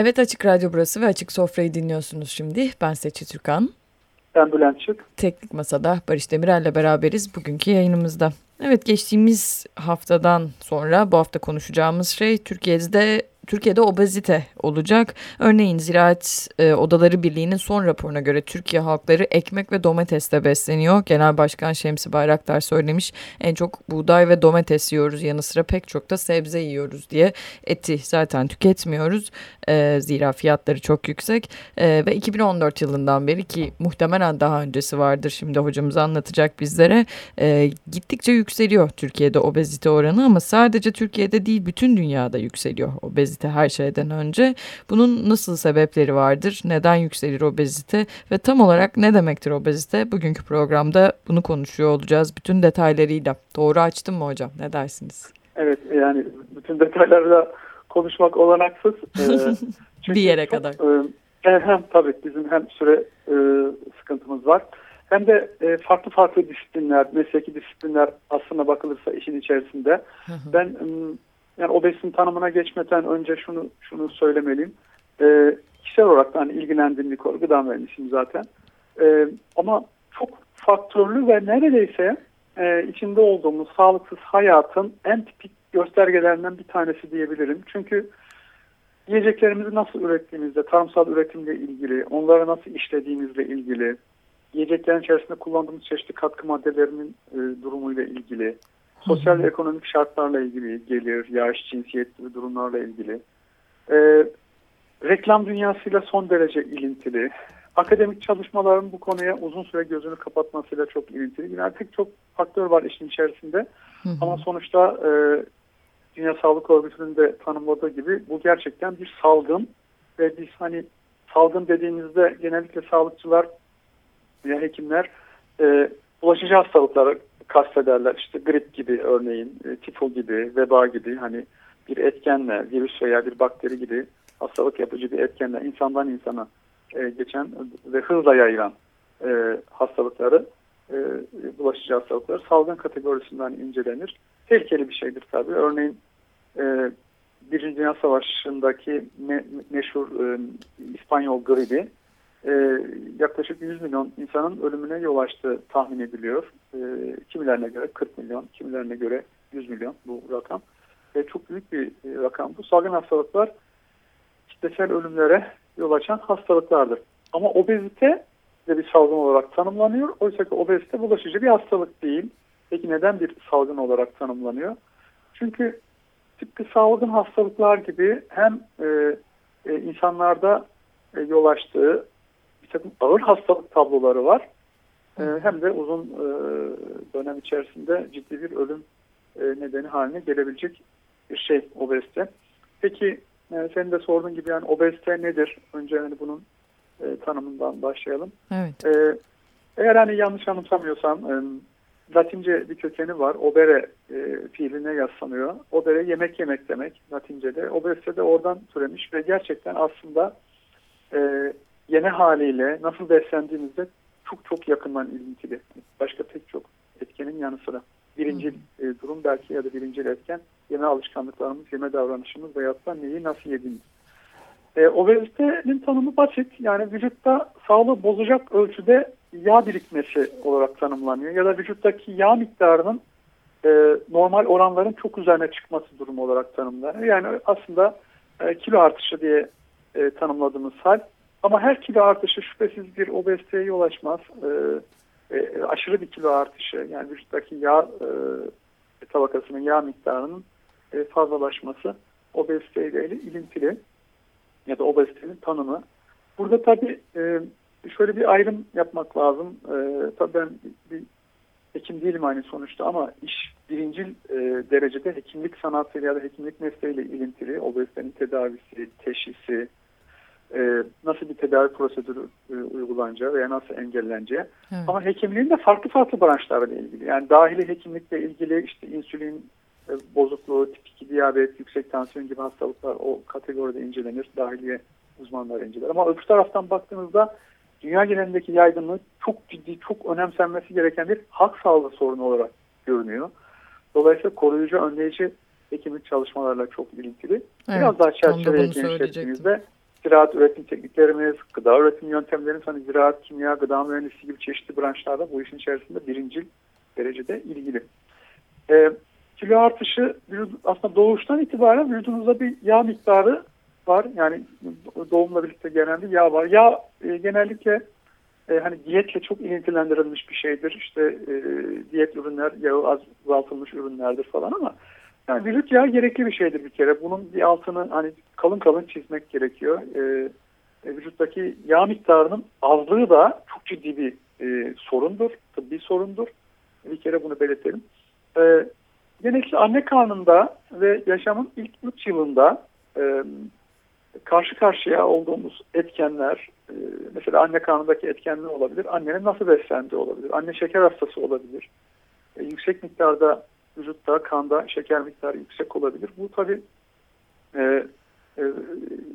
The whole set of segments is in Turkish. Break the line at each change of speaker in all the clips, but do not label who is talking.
Evet Açık Radyo burası ve Açık Sofra'yı dinliyorsunuz şimdi. Ben Seçi Türkan.
Ben Bülent Çık.
Teknik Masa'da Barış Demirel'le beraberiz bugünkü yayınımızda. Evet geçtiğimiz haftadan sonra bu hafta konuşacağımız şey Türkiye'de Türkiye'de obezite olacak. Örneğin Ziraat e, Odaları Birliği'nin son raporuna göre Türkiye halkları ekmek ve domatesle besleniyor. Genel Başkan Şemsi Bayraktar söylemiş. En çok buğday ve domates yiyoruz yanı sıra pek çok da sebze yiyoruz diye. Eti zaten tüketmiyoruz. E, zira fiyatları çok yüksek. E, ve 2014 yılından beri ki muhtemelen daha öncesi vardır. Şimdi hocamız anlatacak bizlere. E, gittikçe yükseliyor Türkiye'de obezite oranı ama sadece Türkiye'de değil bütün dünyada yükseliyor obezite obezite her şeyden önce. Bunun nasıl sebepleri vardır? Neden yükselir obezite? Ve tam olarak ne demektir obezite? Bugünkü programda bunu konuşuyor olacağız bütün detaylarıyla. Doğru açtım mı hocam? Ne dersiniz?
Evet yani bütün detaylarla konuşmak olanaksız.
Ee, bir yere çok, kadar.
E, hem tabii bizim hem süre e, sıkıntımız var. Hem de e, farklı farklı disiplinler, mesleki disiplinler aslına bakılırsa işin içerisinde. Ben yani obesin tanımına geçmeden önce şunu şunu söylemeliyim. E, kişisel olarak da hani ilgilendiğim bir konu gıda mühendisiyim zaten. E, ama çok faktörlü ve neredeyse e, içinde olduğumuz sağlıksız hayatın en tipik göstergelerinden bir tanesi diyebilirim. Çünkü yiyeceklerimizi nasıl ürettiğimizde, tarımsal üretimle ilgili, onları nasıl işlediğimizle ilgili, yiyeceklerin içerisinde kullandığımız çeşitli katkı maddelerinin e, durumuyla ilgili, sosyal ve ekonomik şartlarla ilgili gelir, yaş, cinsiyet gibi durumlarla ilgili. Ee, reklam dünyasıyla son derece ilintili. Akademik çalışmaların bu konuya uzun süre gözünü kapatmasıyla çok ilintili. Yani pek çok faktör var işin içerisinde. Hı hı. Ama sonuçta e, Dünya Sağlık Örgütü'nün de tanımladığı gibi bu gerçekten bir salgın. Ve biz hani salgın dediğimizde genellikle sağlıkçılar veya hekimler e, bulaşıcı hastalıkları kastederler. İşte grip gibi örneğin, e, tifo gibi, veba gibi hani bir etkenle, virüs veya bir bakteri gibi hastalık yapıcı bir etkenle insandan insana e, geçen ve hızla yayılan e, hastalıkları, e, bulaşıcı hastalıkları salgın kategorisinden incelenir. Tehlikeli bir şeydir tabii. Örneğin e, Birinci Dünya Savaşı'ndaki me meşhur e, İspanyol gribi e, yaklaşık 100 milyon insanın ölümüne yol açtığı tahmin ediliyor. E, kimilerine göre 40 milyon, kimilerine göre 100 milyon bu rakam. Ve çok büyük bir e, rakam. Bu salgın hastalıklar kitlesel ölümlere yol açan hastalıklardır. Ama obezite de bir salgın olarak tanımlanıyor. Oysa ki obezite bulaşıcı bir hastalık değil. Peki neden bir salgın olarak tanımlanıyor? Çünkü tıpkı salgın hastalıklar gibi hem e, e, insanlarda e, yol açtığı bir takım ağır hastalık tabloları var. E, hem de uzun e, dönem içerisinde ciddi bir ölüm e, nedeni haline gelebilecek bir şey obezite. Peki e, senin de sorduğun gibi yani obezite nedir? Önce hani bunun e, tanımından başlayalım.
Evet.
E, eğer hani yanlış anımsamıyorsam e, Latince bir kökeni var. Obere e, fiiline yaslanıyor. Obere yemek yemek demek Latince'de. Obezite de oradan türemiş ve gerçekten aslında e, yeni haliyle nasıl beslendiğimizde çok çok yakından ilintili. Başka pek çok etkenin yanı sıra. Birinci e, durum belki ya da birinci etken yeme alışkanlıklarımız, yeme davranışımız veyahut da neyi nasıl yediğimiz. E, obezitenin tanımı basit. Yani vücutta sağlığı bozacak ölçüde yağ birikmesi olarak tanımlanıyor. Ya da vücuttaki yağ miktarının e, normal oranların çok üzerine çıkması durumu olarak tanımlanıyor. Yani aslında e, kilo artışı diye e, tanımladığımız hal ama her kilo artışı şüphesiz bir obeziteye yol açmaz. E, e, aşırı bir kilo artışı yani vücuttaki yağ e, tabakasının yağ miktarının e, fazlalaşması obeziteyle ilintili ya da obezitenin tanımı. Burada tabii e, şöyle bir ayrım yapmak lazım. E, tabii ben bir hekim değilim aynı sonuçta ama iş birincil e, derecede hekimlik sanatı ya da hekimlik mesleğiyle ilintili. Obezitenin tedavisi, teşhisi, e, nasıl bir tedavi prosedürü e, uygulanacağı veya nasıl engelleneceği. Evet. Ama hekimliğin de farklı farklı branşlarla ilgili. Yani dahili hekimlikle ilgili işte insülin e, bozukluğu, tip 2 diyabet, yüksek tansiyon gibi hastalıklar o kategoride incelenir. Dahiliye uzmanlar inceler. Ama öbür taraftan baktığınızda dünya genelindeki yaygınlığı çok ciddi, çok önemsenmesi gereken bir halk sağlığı sorunu olarak görünüyor. Dolayısıyla koruyucu, önleyici hekimlik çalışmalarla çok ilintili. Evet, Biraz daha çerçeveye genişlettiğimizde ziraat üretim tekniklerimiz, gıda üretim yöntemlerimiz, hani ziraat, kimya, gıda mühendisliği gibi çeşitli branşlarda bu işin içerisinde birincil derecede ilgili. E, kilo artışı aslında doğuştan itibaren vücudunuzda bir yağ miktarı var. Yani doğumla birlikte gelen bir yağ var. Yağ e, genellikle e, hani diyetle çok ilintilendirilmiş bir şeydir. İşte e, diyet ürünler yağı azaltılmış ürünlerdir falan ama yani vücut yağı gerekli bir şeydir bir kere. Bunun bir altını hani kalın kalın çizmek gerekiyor. E, e, vücuttaki yağ miktarının azlığı da çok ciddi bir e, sorundur. Tıbbi sorundur. Bir kere bunu belirtelim. E, genellikle anne karnında ve yaşamın ilk 3 yılında e, karşı karşıya olduğumuz etkenler, e, mesela anne karnındaki etkenler olabilir, annenin nasıl beslendiği olabilir, anne şeker hastası olabilir, e, yüksek miktarda vücutta, kanda şeker miktarı yüksek olabilir. Bu tabi e, e,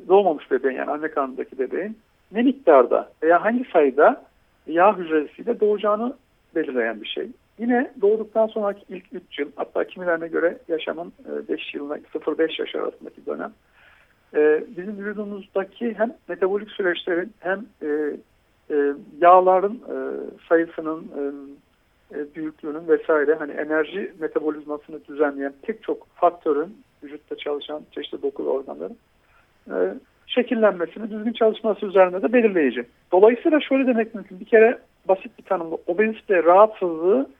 doğmamış bebeğin yani anne karnındaki bebeğin ne miktarda veya hangi sayıda yağ hücresiyle doğacağını belirleyen bir şey. Yine doğduktan sonraki ilk 3 yıl hatta kimilerine göre yaşamın 5 e, yılına 0-5 yaş arasındaki dönem e, bizim vücudumuzdaki hem metabolik süreçlerin hem e, yağların sayısının büyüklüğünün vesaire hani enerji metabolizmasını düzenleyen pek çok faktörün vücutta çalışan çeşitli doku ve organların şekillenmesini, düzgün çalışması üzerinde de belirleyici. Dolayısıyla şöyle demek mümkün. Bir kere basit bir tanımla obezite rahatsızlığı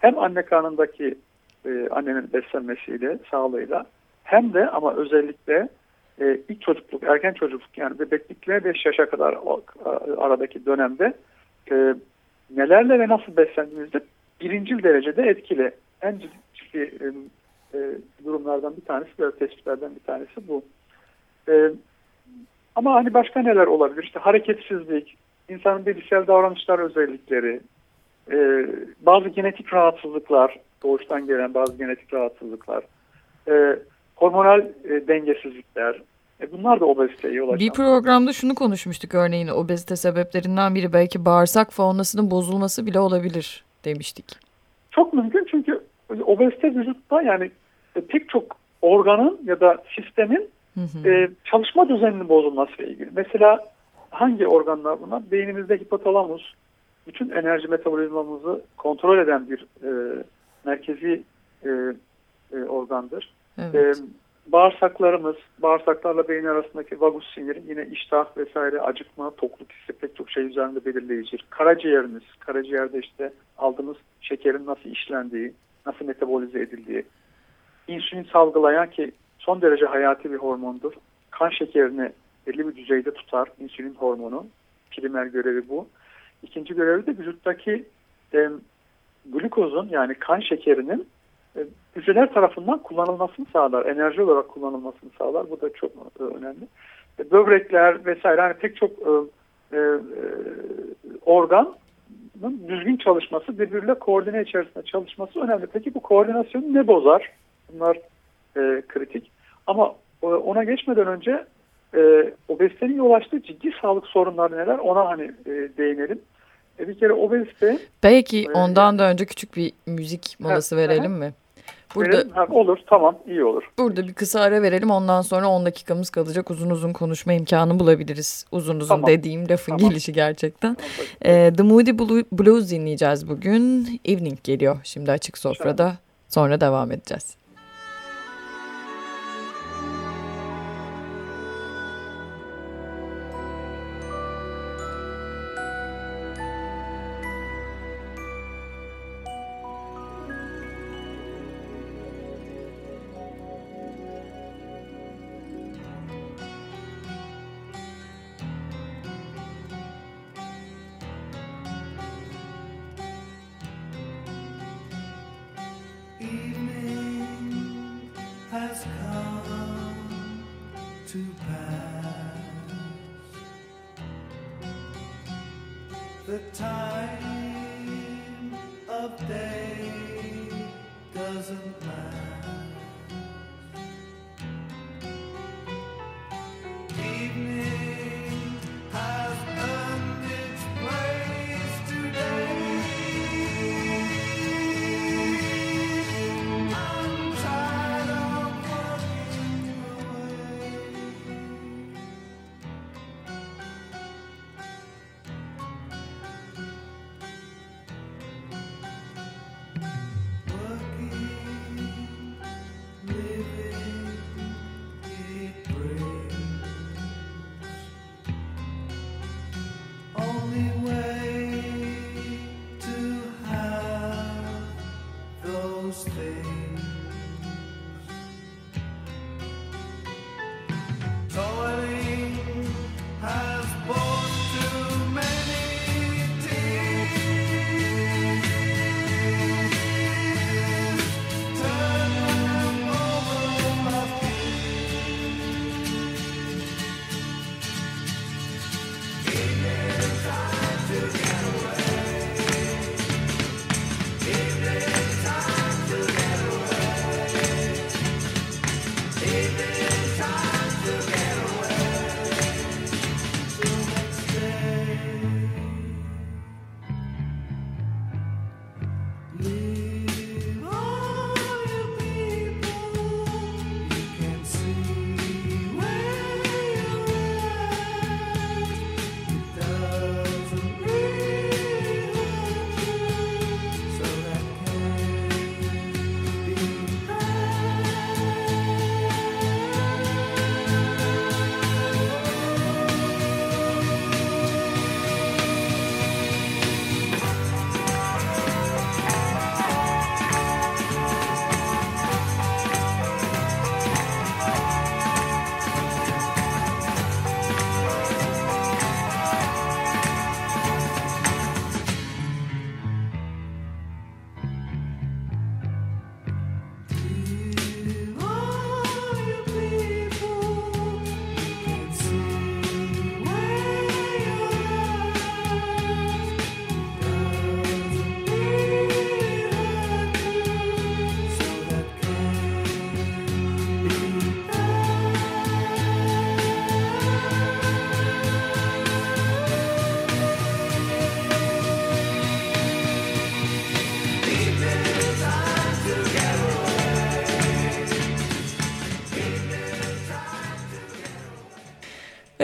hem anne karnındaki e, annenin beslenmesiyle, sağlığıyla hem de ama özellikle e, ilk çocukluk, erken çocukluk yani bebeklikle 5 yaşa kadar aradaki dönemde e, nelerle ve nasıl beslendiğimizde birincil derecede etkili. En ciddi e, e, durumlardan bir tanesi, böyle tespitlerden bir tanesi bu. E, ama hani başka neler olabilir? İşte hareketsizlik, insanın bilişsel davranışlar özellikleri, e, bazı genetik rahatsızlıklar, doğuştan gelen bazı genetik rahatsızlıklar, hormonal dengesizlikler, e, bunlar da obeziteye yol açan.
Bir programda şunu konuşmuştuk örneğin obezite sebeplerinden biri belki bağırsak faunasının bozulması bile olabilir demiştik.
Çok mümkün çünkü obezite vücutta yani e, pek çok organın ya da sistemin hı hı. E, çalışma düzeninin bozulması ile ilgili. Mesela hangi organlar bunlar? Beynimizde hipotalamus, bütün enerji metabolizmamızı kontrol eden bir e, merkezi e, e, organdır. Evet. E, bağırsaklarımız, bağırsaklarla beyin arasındaki vagus siniri yine iştah vesaire acıkma, tokluk hissi pek çok şey üzerinde belirleyicidir. Karaciğerimiz, karaciğerde işte aldığımız şekerin nasıl işlendiği, nasıl metabolize edildiği, insülin salgılayan ki son derece hayati bir hormondur. Kan şekerini belli bir düzeyde tutar insülin hormonu. Primer görevi bu. İkinci görevi de vücuttaki e, glukozun yani kan şekerinin e, hücreler tarafından kullanılmasını sağlar. Enerji olarak kullanılmasını sağlar. Bu da çok e, önemli. E, böbrekler vesaire hani pek çok e, e, organın düzgün çalışması, birbiriyle koordine içerisinde çalışması önemli. Peki bu koordinasyonu ne bozar? Bunlar e, kritik. Ama e, ona geçmeden önce e, obezitenin yol açtığı ciddi sağlık sorunları neler ona hani e, değinelim. E, bir kere obezite...
Belki e, ondan da önce küçük bir müzik molası he, verelim he. mi?
Burada, ha, olur tamam iyi olur.
Burada bir kısa ara verelim ondan sonra 10 dakikamız kalacak uzun uzun konuşma imkanı bulabiliriz. Uzun uzun tamam. dediğim lafın tamam. gelişi gerçekten. Tamam. Ee, The Moody Blues dinleyeceğiz bugün. Evening geliyor şimdi açık sofrada. Sonra devam edeceğiz.
The time of day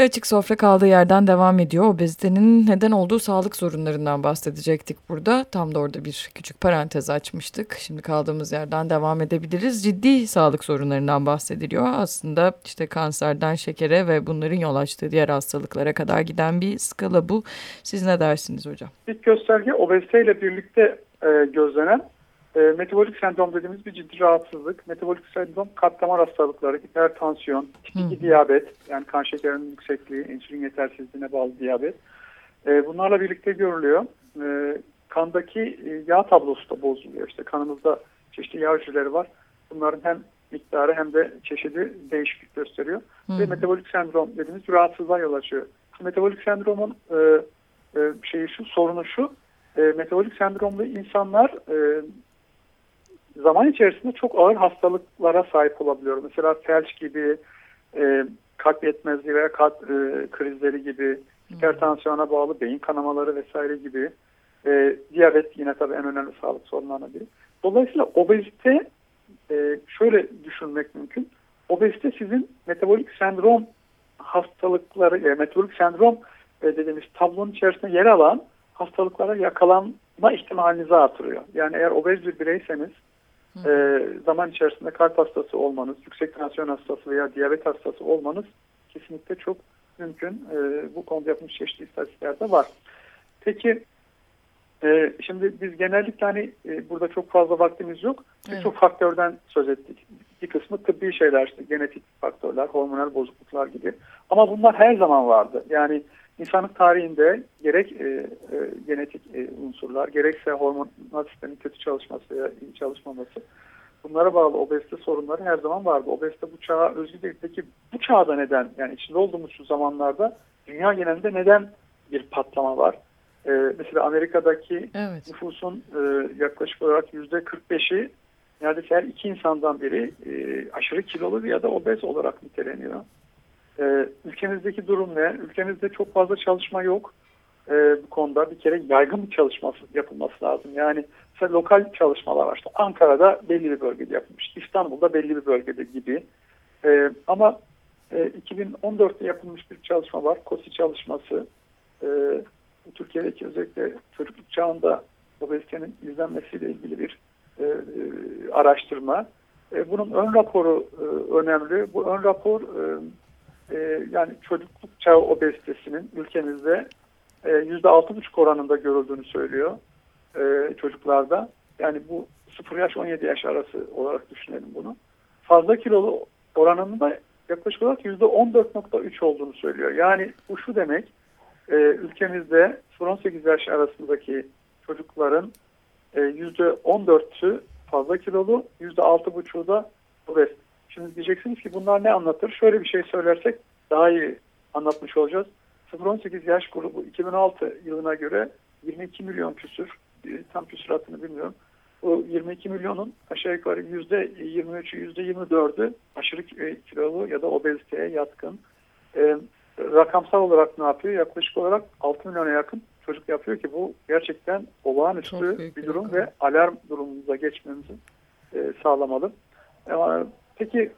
Ve açık sofra kaldığı yerden devam ediyor. Obezitenin neden olduğu sağlık sorunlarından bahsedecektik burada. Tam da orada bir küçük parantez açmıştık. Şimdi kaldığımız yerden devam edebiliriz. Ciddi sağlık sorunlarından bahsediliyor. Aslında işte kanserden şekere ve bunların yol açtığı diğer hastalıklara kadar giden bir skala bu. Siz ne dersiniz hocam?
İlk gösterge obeziteyle birlikte e, gözlenen e, metabolik sendrom dediğimiz bir ciddi rahatsızlık. Metabolik sendrom kalp damar hastalıkları, hipertansiyon, tip 2 diyabet yani kan şekerinin yüksekliği, insülin yetersizliğine bağlı diyabet. E, bunlarla birlikte görülüyor. E, kandaki e, yağ tablosu da bozuluyor. İşte kanımızda çeşitli yağ hücreleri var. Bunların hem miktarı hem de çeşidi değişiklik gösteriyor.
Hı
Ve metabolik sendrom dediğimiz rahatsızlığa yol açıyor. Metabolik sendromun e, e, şeyi şu, sorunu şu. E, metabolik sendromlu insanlar e, zaman içerisinde çok ağır hastalıklara sahip olabiliyor. Mesela felç gibi, e, kalp yetmezliği veya kalp e, krizleri gibi, hipertansiyona bağlı beyin kanamaları vesaire gibi. E, diyabet yine tabii en önemli sağlık sorunlarından biri. Dolayısıyla obezite e, şöyle düşünmek mümkün. Obezite sizin metabolik sendrom hastalıkları, e, metabolik sendrom e, dediğimiz tablonun içerisinde yer alan hastalıklara yakalanma ihtimalinizi artırıyor. Yani eğer obez bir bireyseniz e, zaman içerisinde kalp hastası olmanız, yüksek tansiyon hastası veya diyabet hastası olmanız kesinlikle çok mümkün. E, bu konuda yapılmış çeşitli istatistiklerde var. Peki e, şimdi biz genellikle hani e, burada çok fazla vaktimiz yok.
Evet.
Birçok faktörden söz ettik. Bir kısmı tıbbi şeyler işte genetik faktörler, hormonal bozukluklar gibi. Ama bunlar her zaman vardı. Yani insanlık tarihinde gerek e, e, genetik e, unsurlar, gerekse hormonal sistemin kötü çalışması veya iyi çalışmaması bunlara bağlı obezite sorunları her zaman vardı. Obezite bu çağa özgü değil. Peki bu çağda neden? Yani içinde olduğumuz şu zamanlarda dünya genelinde neden bir patlama var? E, mesela Amerika'daki
Evet.
nüfusun e, yaklaşık olarak yüzde 45'i neredeyse her iki insandan biri e, aşırı kilolu ya da obez olarak niteleniyor. E, ülkemizdeki durum ne? Ülkemizde çok fazla çalışma yok. E, bu konuda bir kere yaygın bir çalışması yapılması lazım. Yani mesela lokal çalışmalar var. İşte Ankara'da belli bir bölgede yapılmış. İstanbul'da belli bir bölgede gibi. E, ama e, 2014'te yapılmış bir çalışma var. KOSİ çalışması. E, Türkiye'deki özellikle çocukluk çağında obezitenin izlenmesiyle ilgili bir e, e, araştırma. E, bunun ön raporu e, önemli. Bu ön rapor e, e, yani çocukluk çağı obezitesinin ülkemizde e, %6,5 oranında görüldüğünü söylüyor e, çocuklarda. Yani bu 0 yaş 17 yaş arası olarak düşünelim bunu. Fazla kilolu oranının da yaklaşık olarak %14,3 olduğunu söylüyor. Yani bu şu demek e, ülkemizde 0-18 yaş arasındaki çocukların e, %14'ü fazla kilolu, %6,5'u da obez. Şimdi diyeceksiniz ki bunlar ne anlatır? Şöyle bir şey söylersek daha iyi anlatmış olacağız. 0-18 yaş grubu 2006 yılına göre 22 milyon küsür, e, tam küsuratını bilmiyorum. Bu 22 milyonun aşağı yukarı %23'ü, %24'ü aşırı e, kilolu ya da obeziteye yatkın. E, rakamsal olarak ne yapıyor? Yaklaşık olarak 6 milyona yakın çocuk yapıyor ki bu gerçekten olağanüstü bir durum
rakam.
ve alarm durumumuza geçmemizi e, sağlamalı. E, peki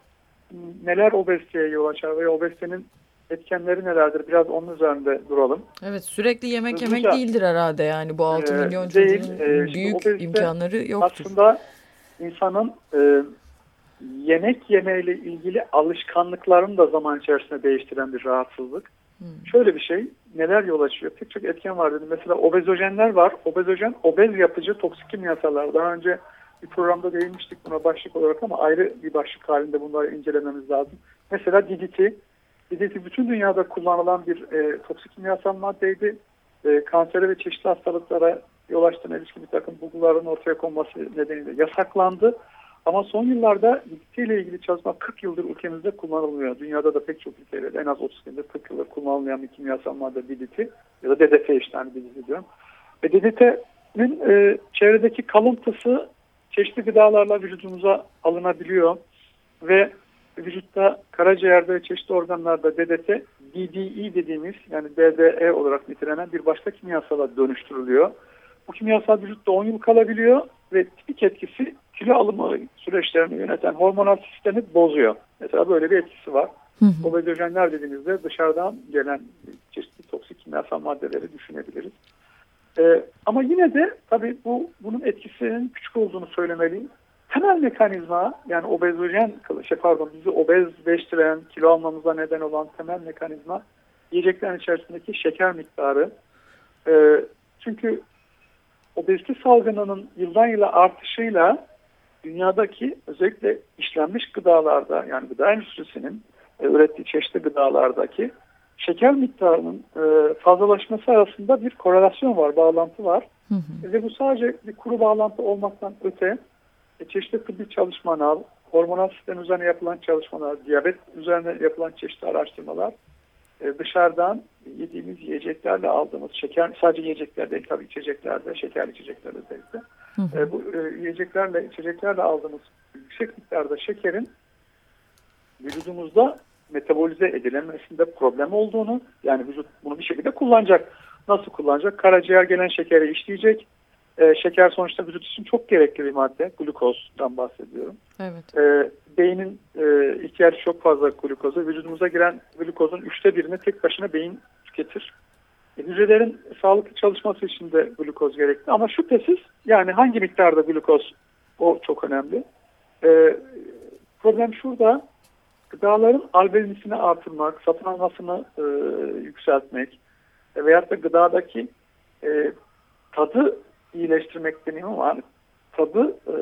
neler obeziteye yol açar ve obezitenin etkenleri nelerdir? Biraz onun üzerinde duralım.
Evet sürekli yemek
Hızlıca-
yemek değildir herhalde yani bu 6
Ee,
milyon çocuğun
şimdi
büyük imkanları yoktur.
Aslında insanın e, yemek yemeyle ilgili alışkanlıklarını da zaman içerisinde değiştiren bir rahatsızlık.
Hmm.
Şöyle bir şey, neler yol açıyor? Pek çok etken var dedim. Mesela obezojenler var. Obezojen, obez yapıcı toksik kimyasallar. Daha önce bir programda değinmiştik buna başlık olarak ama ayrı bir başlık halinde bunları incelememiz lazım. Mesela DDT. DDT bütün dünyada kullanılan bir e, toksik kimyasal maddeydi. E, kansere ve çeşitli hastalıklara yol açtığına ilişkin bir takım bulguların ortaya konması nedeniyle yasaklandı. Ama son yıllarda DDT ile ilgili çalışma 40 yıldır ülkemizde kullanılmıyor. Dünyada da pek çok ülkede en az 30 yıldır 40 yıldır kullanılmayan bir kimyasal madde DDT ya da DDT işte hani DDT diyorum. Ve DDT'nin e, çevredeki kalıntısı çeşitli gıdalarla vücudumuza alınabiliyor ve vücutta karaciğerde ve çeşitli organlarda DDT DDE dediğimiz yani DDE olarak nitelenen bir başka kimyasala dönüştürülüyor. Bu kimyasal vücutta 10 yıl kalabiliyor ve tipik etkisi kilo alımı süreçlerini yöneten hormonal sistemi bozuyor. Mesela böyle bir etkisi var. Obezojenler dediğimizde dışarıdan gelen çeşitli toksik kimyasal maddeleri düşünebiliriz. Ee, ama yine de tabii bu bunun etkisinin küçük olduğunu söylemeliyim. Temel mekanizma yani obezojen şey pardon bizi obezleştiren, kilo almamıza neden olan temel mekanizma yiyeceklerin içerisindeki şeker miktarı. Ee, çünkü obezite salgınının yıldan yıla artışıyla dünyadaki özellikle işlenmiş gıdalarda yani gıda endüstrisinin e, ürettiği çeşitli gıdalardaki şeker miktarının e, fazlalaşması arasında bir korelasyon var, bağlantı var.
Hı hı.
Ve bu sadece bir kuru bağlantı olmaktan öte e, çeşitli tıbbi çalışmalar, hormonal sistem üzerine yapılan çalışmalar, diyabet üzerine yapılan çeşitli araştırmalar, e, dışarıdan yediğimiz yiyeceklerle aldığımız şeker, sadece yiyecekler değil tabii içeceklerde, şekerli içeceklerde özellikle. E, bu e, yiyeceklerle, içeceklerle aldığımız yüksek miktarda şekerin vücudumuzda metabolize edilemesinde problem olduğunu, yani vücut bunu bir şekilde kullanacak. Nasıl kullanacak? Karaciğer gelen şekeri işleyecek. E, şeker sonuçta vücut için çok gerekli bir madde. Glukozdan bahsediyorum.
Evet.
E, beynin e, ihtiyacı çok fazla glukoza. Vücudumuza giren glukozun üçte birini tek başına beyin tüketir. E, hücrelerin sağlıklı çalışması için de glukoz gerekli. Ama şüphesiz yani hangi miktarda glukoz o çok önemli. E, problem şurada gıdaların albenisini artırmak, satın almasını e, yükseltmek e, veyahut da gıdadaki e, tadı iyileştirmek demeyeyim ama tadı e,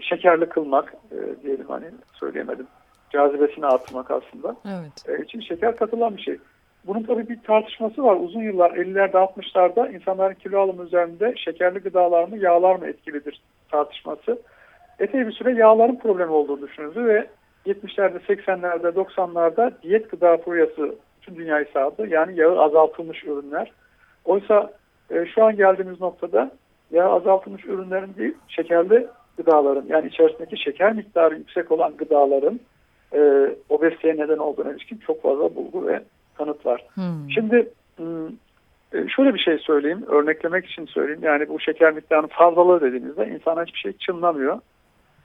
şekerli kılmak e, diyelim hani söyleyemedim. Cazibesini artırmak aslında.
Evet.
E, için şeker katılan bir şey. Bunun tabii bir tartışması var. Uzun yıllar 50'lerde 60'larda insanların kilo alımı üzerinde şekerli gıdalar mı yağlar mı etkilidir tartışması. Epey bir süre yağların problemi olduğunu düşünüldü ve 70'lerde 80'lerde 90'larda diyet gıda furyası tüm dünyayı sardı. Yani yağı azaltılmış ürünler. Oysa e, şu an geldiğimiz noktada yağ azaltılmış ürünlerin değil şekerli gıdaların yani içerisindeki şeker miktarı yüksek olan gıdaların e, obeziteye neden olduğuna ilişkin çok fazla bulgu ve kanıt var.
Hmm.
Şimdi m, e, şöyle bir şey söyleyeyim, örneklemek için söyleyeyim. Yani bu şeker miktarının fazlalığı dediğimizde insana hiçbir şey çınlamıyor.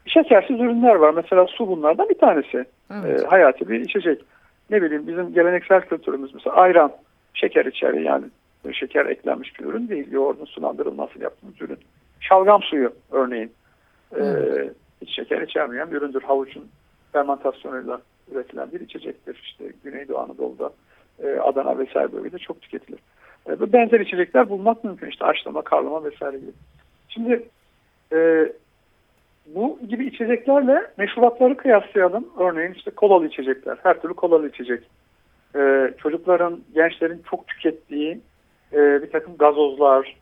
Şekersiz ürünler var. Mesela su bunlardan bir tanesi.
Evet.
E, hayati bir içecek. Ne bileyim bizim geleneksel kültürümüz mesela ayran şeker içeriyor yani şeker eklenmiş bir ürün değil. Yoğurdun sulandırılmasıyla yaptığımız ürün. Şalgam suyu örneğin. E, hiç şeker içermeyen bir üründür. Havuçun fermentasyonuyla üretilen bir içecektir. İşte Güneydoğu Anadolu'da, e, Adana vesaire bölgede çok tüketilir. E, bu benzer içecekler bulmak mümkün. İşte haşlama, karlama vesaire gibi. Şimdi e, bu gibi içeceklerle meşrubatları kıyaslayalım. Örneğin işte kolalı içecekler. Her türlü kolalı içecek. E, çocukların, gençlerin çok tükettiği e, bir takım gazozlar,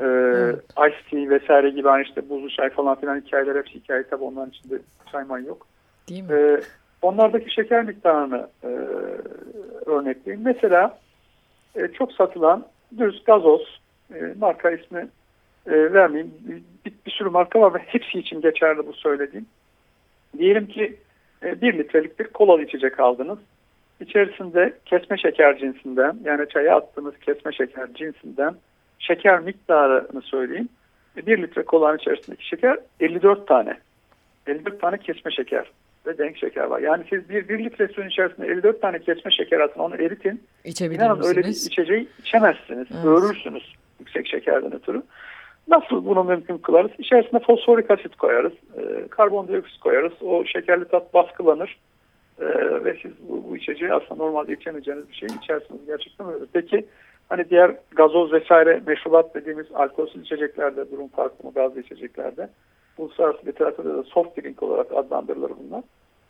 e,
Evet.
ice tea vesaire gibi hani işte buzlu çay falan filan hikayeler hepsi hikaye tabi onların içinde sayman yok.
Değil mi?
E, onlardaki şeker miktarını e, örnekleyeyim. Mesela e, çok satılan düz gazoz, e, marka ismi e, vermeyeyim. Bir sürü marka var ve hepsi için geçerli bu söylediğim. Diyelim ki e, bir litrelik bir kolalı içecek aldınız. İçerisinde kesme şeker cinsinden yani çaya attığınız kesme şeker cinsinden şeker miktarını söyleyeyim. E, Bir litre kolanın içerisindeki şeker 54 tane. 54 tane kesme şeker ve denk şeker var. Yani siz bir, bir litre suyun içerisinde 54 tane kesme şeker atın onu eritin.
İçebilir
İnanın öyle bir içeceği içemezsiniz.
Evet.
Öğürürsünüz yüksek şekerden ötürü. Nasıl bunu mümkün kılarız? İçerisine fosforik asit koyarız. E, karbondioksit koyarız. O şekerli tat baskılanır. E, ve siz bu, bu içeceği aslında normalde içemeyeceğiniz bir şey içersiniz. Gerçekten öyle. Peki hani diğer gazoz vesaire meşrubat dediğimiz alkolsüz içeceklerde durum farklı mı gazlı içeceklerde? Uluslararası literatürde de soft drink olarak adlandırılır bunlar.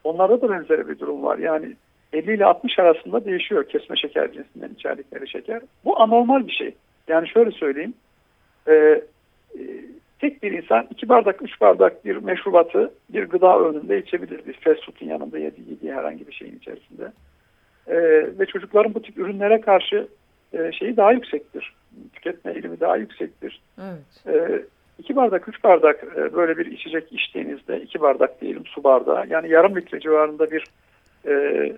Onlarda da benzeri bir durum var. Yani 50 ile 60 arasında değişiyor kesme şeker cinsinden içerdikleri şeker. Bu anormal bir şey. Yani şöyle söyleyeyim. e, tek bir insan iki bardak, üç bardak bir meşrubatı bir gıda önünde içebilir. Bir fast food'un yanında yediği, yediği herhangi bir şeyin içerisinde. E, ve çocukların bu tip ürünlere karşı e, şeyi daha yüksektir. Tüketme eğilimi daha yüksektir.
Evet.
E, iki bardak, üç bardak e, böyle bir içecek içtiğinizde iki bardak diyelim su bardağı yani yarım litre civarında bir e,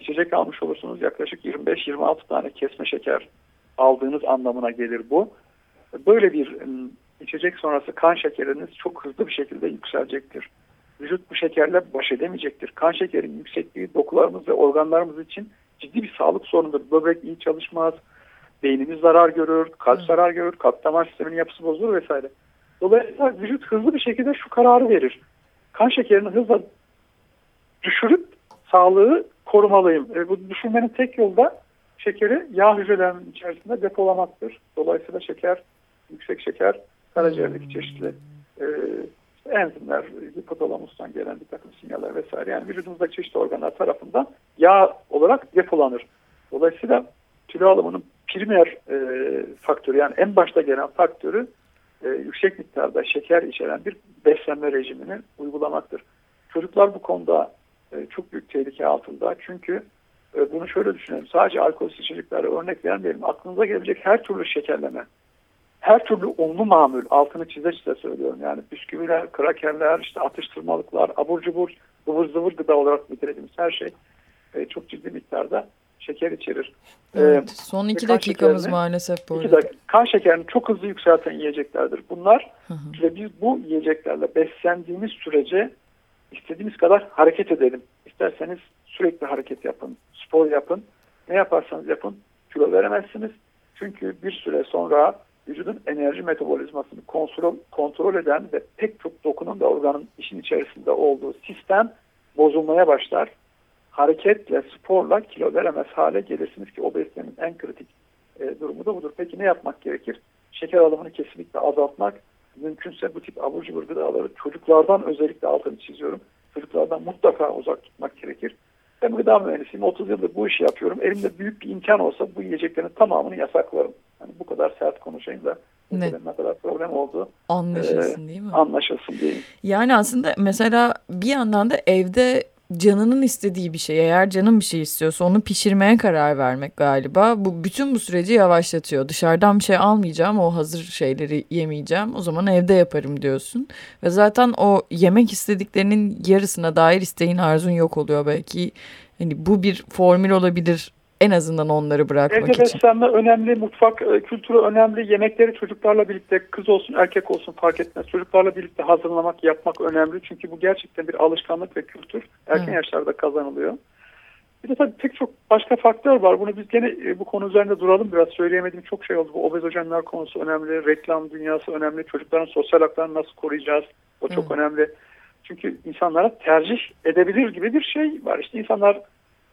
içecek almış olursunuz. Yaklaşık 25-26 tane kesme şeker aldığınız anlamına gelir bu. Böyle bir ım, içecek sonrası kan şekeriniz çok hızlı bir şekilde yükselecektir. vücut bu şekerle baş edemeyecektir. Kan şekerinin yüksekliği dokularımız ve organlarımız için ciddi bir sağlık sorunudur. Böbrek iyi çalışmaz, beynimiz zarar görür, kalp zarar görür, kalp damar sisteminin yapısı bozulur vesaire. Dolayısıyla vücut hızlı bir şekilde şu kararı verir. Kan şekerini hızla düşürüp sağlığı korumalıyım. E, bu düşürmenin tek yolu da şekeri yağ hücrelerinin içerisinde depolamaktır. Dolayısıyla şeker, yüksek şeker, karaciğerdeki çeşitli e, enzimler, hipotalamustan gelen bir takım sinyaller vesaire. Yani vücudumuzdaki çeşitli organlar tarafından yağ olarak depolanır. Dolayısıyla kilo alımının primer e, faktörü yani en başta gelen faktörü e, yüksek miktarda şeker içeren bir beslenme rejimini uygulamaktır. Çocuklar bu konuda e, çok büyük tehlike altında. Çünkü e, bunu şöyle düşünelim. Sadece alkolsüz içeceklere örnek vermeyelim. Aklınıza gelebilecek her türlü şekerleme, her türlü unlu mamul, altını çize çize söylüyorum. Yani bisküviler, krakerler, işte atıştırmalıklar, abur cubur, ıvır zıvır gıda olarak nitelediğimiz her şey e, çok ciddi miktarda şeker içerir.
Evet, son iki dakikamız maalesef bu arada.
dakika. Kan şekerini çok hızlı yükselten yiyeceklerdir. Bunlar
Hı hı.
ve biz bu yiyeceklerle beslendiğimiz sürece istediğimiz kadar hareket edelim. İsterseniz sürekli hareket yapın, spor yapın. Ne yaparsanız yapın kilo veremezsiniz. Çünkü bir süre sonra vücudun enerji metabolizmasını kontrol, kontrol eden ve pek çok dokunun ve organın işin içerisinde olduğu sistem bozulmaya başlar. Hareketle, sporla kilo veremez hale gelirsiniz ki obezitenin en kritik e, durumu da budur. Peki ne yapmak gerekir? Şeker alımını kesinlikle azaltmak, mümkünse bu tip abur cubur gıdaları çocuklardan özellikle altını çiziyorum. Çocuklardan mutlaka uzak tutmak gerekir. Ben gıda mühendisiyim. 30 yıldır bu işi yapıyorum. Elimde büyük bir imkan olsa bu yiyeceklerin tamamını yasaklarım. Yani bu kadar sert konuşayım da
Ne?
ne, kadar problem olduğu
Anlaşılsın değil mi?
anlaşılsın diyeyim.
Yani aslında mesela bir yandan da evde canının istediği bir şey eğer canın bir şey istiyorsa onu pişirmeye karar vermek galiba bu bütün bu süreci yavaşlatıyor. Dışarıdan bir şey almayacağım o hazır şeyleri yemeyeceğim o zaman evde yaparım diyorsun. Ve zaten o yemek istediklerinin yarısına dair isteğin arzun yok oluyor belki. Hani bu bir formül olabilir en azından onları bırakmak
Evde
için.
beslenme önemli, mutfak e, kültürü önemli, yemekleri çocuklarla birlikte kız olsun erkek olsun fark etmez. Çocuklarla birlikte hazırlamak, yapmak önemli. Çünkü bu gerçekten bir alışkanlık ve kültür. Erken
Evet.
yaşlarda kazanılıyor. Bir de tabii pek çok başka faktör var. Bunu biz gene e, bu konu üzerinde duralım biraz. Söyleyemediğim çok şey oldu. Bu obezojenler konusu önemli, reklam dünyası önemli. Çocukların sosyal haklarını nasıl koruyacağız? O çok
Hı.
önemli. Çünkü insanlara tercih edebilir gibi bir şey var. İşte insanlar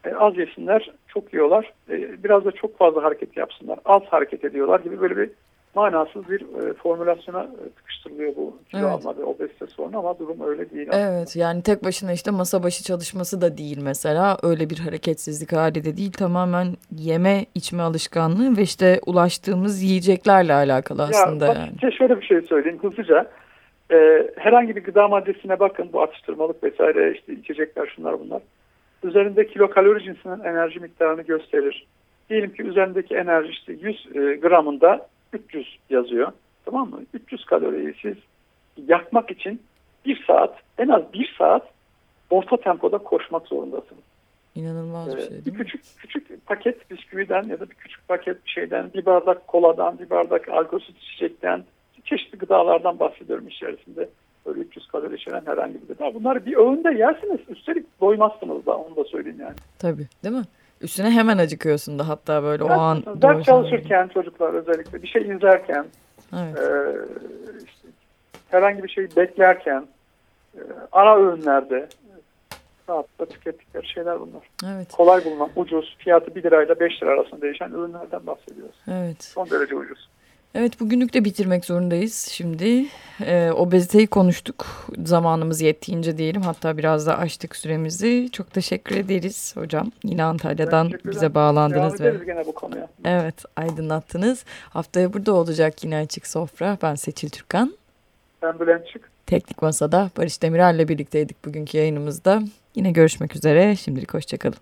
e, az yesinler, çok yiyorlar. E, biraz da çok fazla hareket yapsınlar. Az hareket ediyorlar gibi böyle bir manasız bir e, formülasyona sıkıştırılıyor bu kilo
Evet.
alma ve obezite sorunu ama durum öyle değil.
Evet yani tek başına işte masa başı çalışması da değil mesela öyle bir hareketsizlik hali de değil tamamen yeme içme alışkanlığı ve işte ulaştığımız yiyeceklerle alakalı aslında
ya,
yani.
şöyle bir şey söyleyeyim hızlıca. E, herhangi bir gıda maddesine bakın bu atıştırmalık vesaire işte içecekler şunlar bunlar. Üzerinde kilokalori cinsinin enerji miktarını gösterir. Diyelim ki üzerindeki enerji işte 100 e, gramında 300 yazıyor. Tamam mı? 300 kaloriyi siz yakmak için bir saat en az bir saat orta tempoda koşmak zorundasınız.
İnanılmaz bir
Ee,
şey
bir
değil mi?
küçük küçük paket bisküviden ya da bir küçük paket bir şeyden bir bardak koladan bir bardak alkolsüz içecekten çeşitli gıdalardan bahsediyorum içerisinde. Böyle 300 kalori içeren herhangi bir gıda. Bunları bir öğünde yersiniz. Üstelik doymazsınız da onu da söyleyeyim yani.
Tabii değil mi? Üstüne hemen acıkıyorsun da hatta böyle o
Ders-
an.
ders çalışırken çocuklar özellikle bir şey izlerken
Evet.
e, işte herhangi bir şey beklerken e, ara öğünlerde rahatlıkla tükettikleri şeyler bunlar.
Evet.
Kolay bulunan, ucuz, fiyatı 1 lirayla 5 lira arasında değişen ürünlerden bahsediyoruz.
Evet.
Son derece ucuz.
Evet bugünlük de bitirmek zorundayız şimdi. Ee, obeziteyi konuştuk. Zamanımız yettiğince diyelim. Hatta biraz da açtık süremizi. Çok teşekkür ederiz hocam. Yine Antalya'dan bize bağlandınız
Devam
ve
gene bu konuya.
evet aydınlattınız. Haftaya burada olacak yine açık sofra. Ben Seçil Türkan.
Ben Bülent Çık.
Teknik Masa'da Barış Demirel'le birlikteydik bugünkü yayınımızda. Yine görüşmek üzere. Şimdilik hoşçakalın.